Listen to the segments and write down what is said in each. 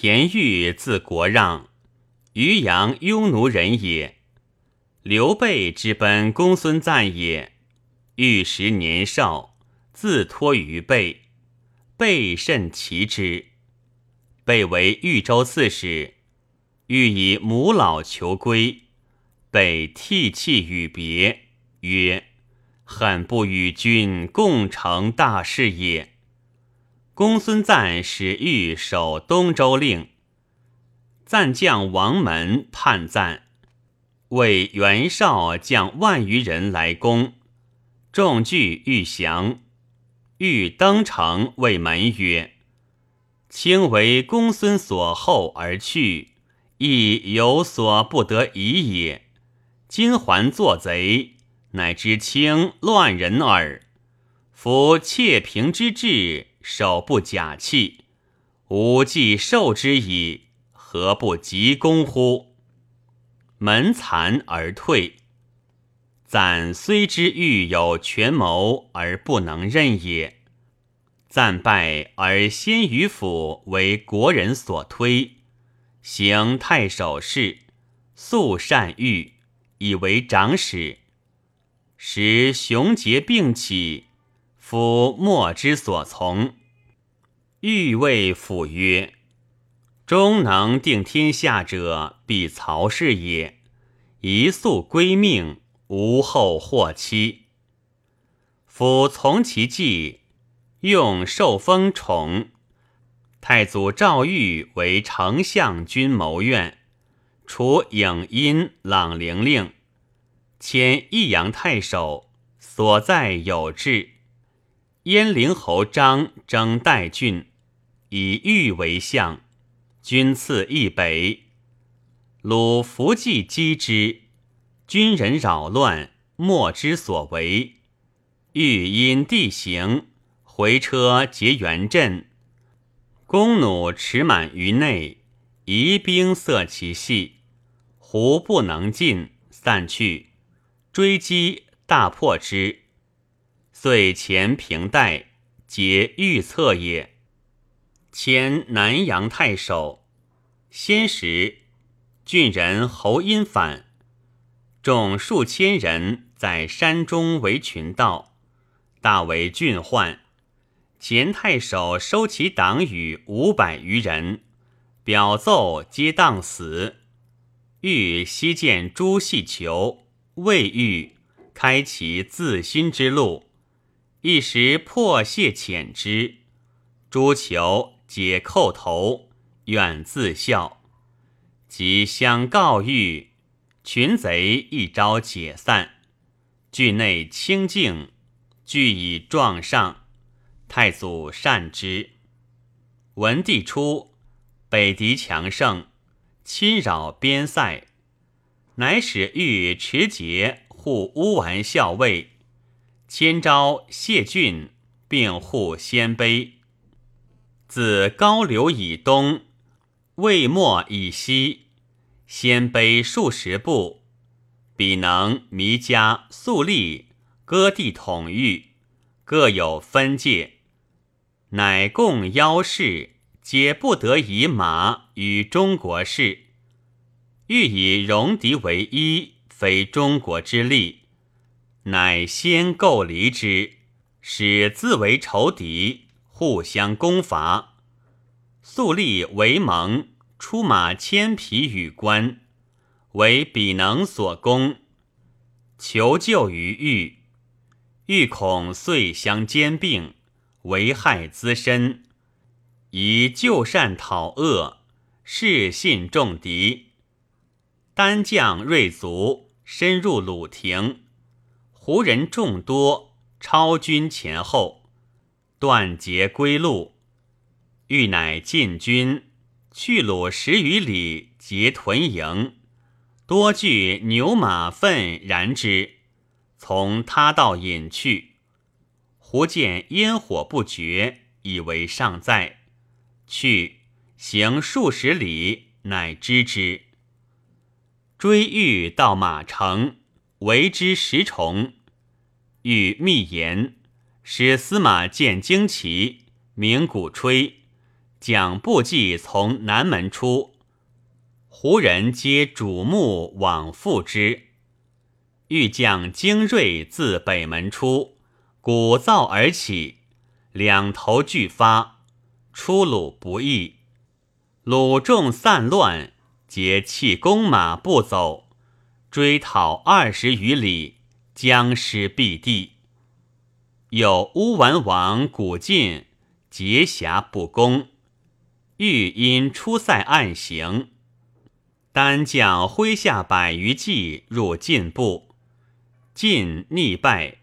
田豫字国让，渔阳雍奴人也。刘备之奔公孙瓒也。豫时年少，自托于备，备甚奇之。备为豫州刺史，欲以母老求归，备涕泣与别，曰：“恨不与君共成大事也。”公孙瓒使欲守东州令，赞将王门叛赞，为袁绍将万余人来攻。众惧欲降，欲登城谓门曰：“卿为公孙所厚而去，亦有所不得已也。今还作贼，乃知卿乱人耳。夫窃平之志，手不假器，吾既受之矣，何不急攻乎？”门残而退。赞虽知欲有权谋而不能任也，赞败而先于府为国人所推，行太守事，素善欲，以为长史。时雄杰并起，夫莫之所从。欲谓辅曰：“终能定天下者，必曹氏也。一速归命。”无后祸妻，夫从其计，用受封宠。太祖赵玉为丞相军谋院，除影音、朗陵令，迁益阳太守，所在有志。燕陵侯张征代郡，以玉为相，军次益北。鲁伏计击之。军人扰乱，莫之所为。欲因地形，回车结援阵，弓弩持满于内，疑兵塞其隙，胡不能进，散去，追击大破之，遂前平代，皆预策也。迁南阳太守，先时郡人侯殷反。众数千人在山中为群盗，大为郡患。前太守收其党羽五百余人，表奏皆当死。欲西见朱细求，未遇，开其自新之路，一时破谢遣之。诸囚解叩头，愿自效，即相告谕。群贼一朝解散，郡内清静，俱以壮上。太祖善之。文帝初，北狄强盛，侵扰边塞，乃使御持节护乌丸校尉，迁昭谢郡，并护鲜卑。自高流以东，魏末以西。鲜卑数十部，彼能弥家肃立，割地统御，各有分界，乃共邀事，皆不得以马与中国事。欲以戎狄为一，非中国之利，乃先构离之，使自为仇敌，互相攻伐。肃立为盟。出马千匹与关，为彼能所攻，求救于豫，豫恐遂相兼并，为害滋身，以救善讨恶，士信众敌。单将锐卒深入鲁庭，胡人众多，超军前后，断截归路。欲乃进军。去鲁十余里，结屯营，多具牛马粪燃之，从他道引去。忽见烟火不绝，以为尚在，去行数十里，乃知之。追欲到马城，为之十重。欲密言，使司马见旌旗，鸣鼓吹。将部骑从南门出，胡人皆瞩目往复之。欲将精锐自北门出，鼓噪而起，两头俱发，出鲁不易。鲁众散乱，皆弃弓马步走，追讨二十余里，僵尸蔽地。有乌丸王古晋结侠不攻。欲因出塞暗行，单将麾下百余骑入晋部，晋逆败，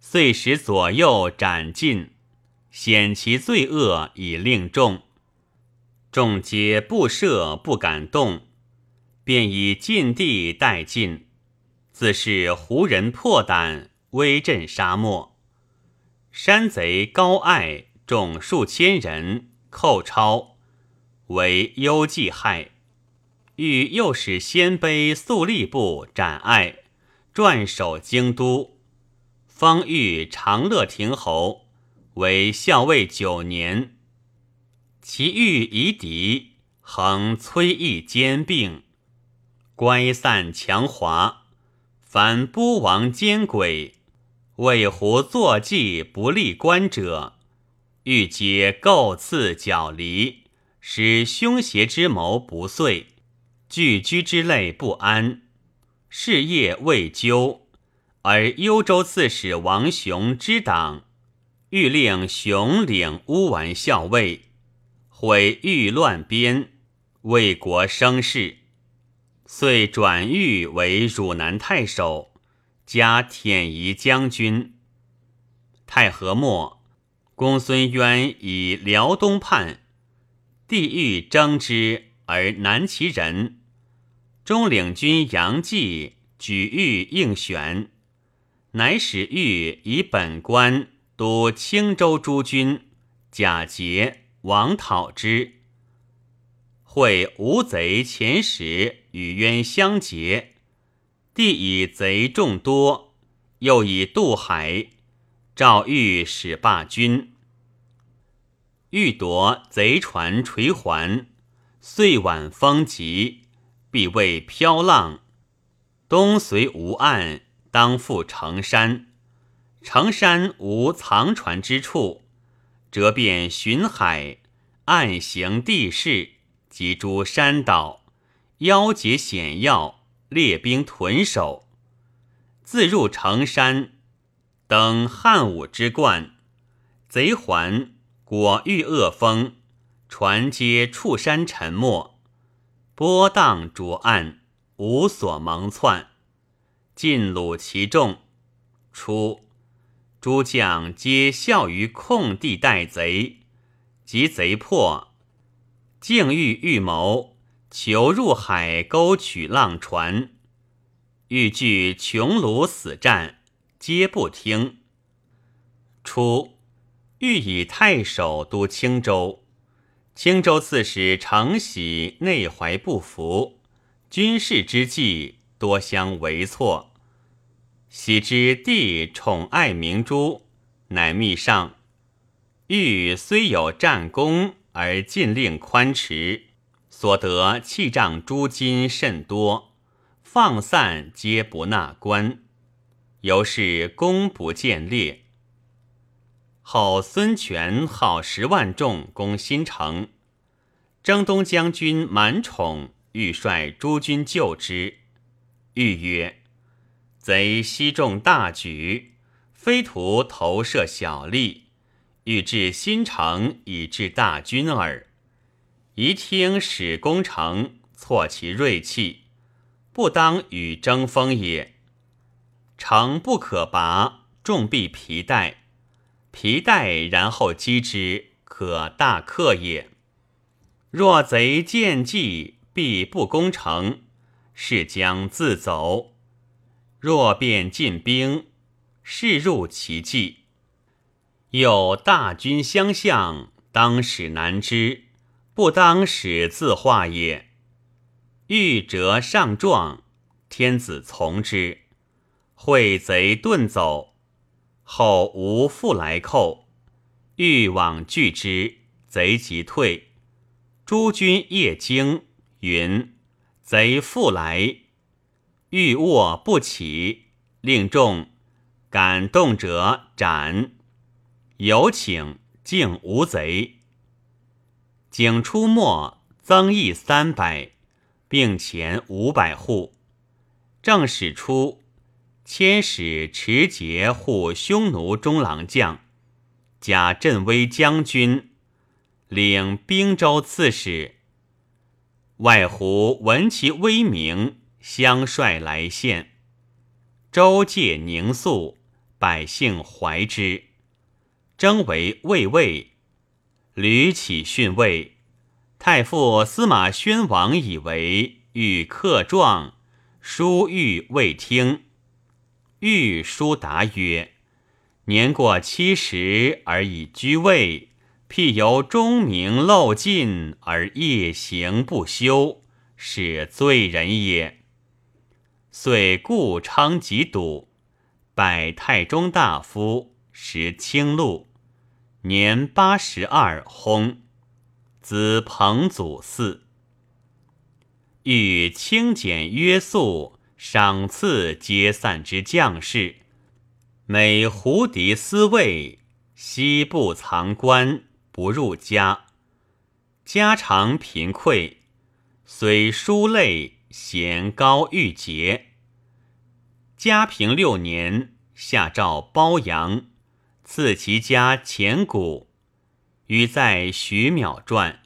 遂使左右斩尽，显其罪恶以令众。众皆不赦，不敢动，便以晋地待晋。自是胡人破胆，威震沙漠。山贼高爱众数千人，寇超。为幽忌害，欲诱使鲜卑肃吏部斩爱，转守京都。方欲长乐亭侯，为校尉九年。其欲夷狄，恒催役兼并，乖散强华。凡波王奸鬼，为胡坐骑不立官者，欲皆构刺角离。使凶邪之谋不遂，聚居之类不安，事业未究，而幽州刺史王雄之党，欲令雄领乌丸校尉，毁欲乱边，为国生事，遂转狱为汝南太守，加舔夷将军。太和末，公孙渊以辽东叛。帝欲征之而难其人，中领军杨继举欲应选，乃使欲以本官督青州诸军，假节王讨之。会吴贼前使与渊相结，地以贼众多，又以渡海，诏欲使罢军。欲夺贼船垂环，遂晚风急，必为飘浪。东随无岸，当赴成山。成山无藏船之处，则便巡海，暗行地势，及诸山岛，腰结险要，列兵屯守。自入成山，登汉武之冠，贼环。果遇恶风，船皆触山沉没，波荡逐岸，无所蒙窜。尽虏其众。初，诸将皆效于空地待贼，及贼破，竟欲预谋，求入海沟取浪船，欲拒穷庐死战，皆不听。初。欲以太守督青州，青州刺史承喜内怀不服，军事之计多相为错。喜之帝宠爱明珠，乃密上。欲虽有战功，而禁令宽弛，所得器仗诸金甚多，放散皆不纳官，由是功不见列。后孙权号十万众攻新城，征东将军满宠欲率诸军救之。欲曰：“贼悉众大举，非图投射小利，欲至新城以致大军耳。宜听使攻城，挫其锐气，不当与争锋也。城不可拔，众必疲怠。”皮带，然后击之，可大克也。若贼见计，必不攻城，是将自走。若便进兵，是入其计。有大军相向，当使难之，不当使自化也。欲折上状，天子从之，会贼遁走。后无复来寇，欲往拒之，贼即退。诸军夜惊，云贼复来，欲卧不起，令众敢动者斩。有请，竟无贼。景出没，增邑三百，并前五百户。正使出，千使持节护匈奴中郎将，假镇威将军，领兵州刺史。外胡闻其威名，相率来献。州界宁肃，百姓怀之。征为卫尉，屡起训位。太傅司马宣王以为欲克状，书欲未听。欲书答曰：“年过七十而已居位，譬由钟鸣漏尽而夜行不休，是罪人也。”遂故昌及笃，拜太中大夫，时清禄。年八十二，薨。子彭祖嗣。欲清简约素，赏赐皆散之将士。每胡敌私位，悉不藏官，不入家。家常贫困，虽书累，贤高玉节。嘉平六年，下诏褒扬。赐其家钱谷，与在徐邈传。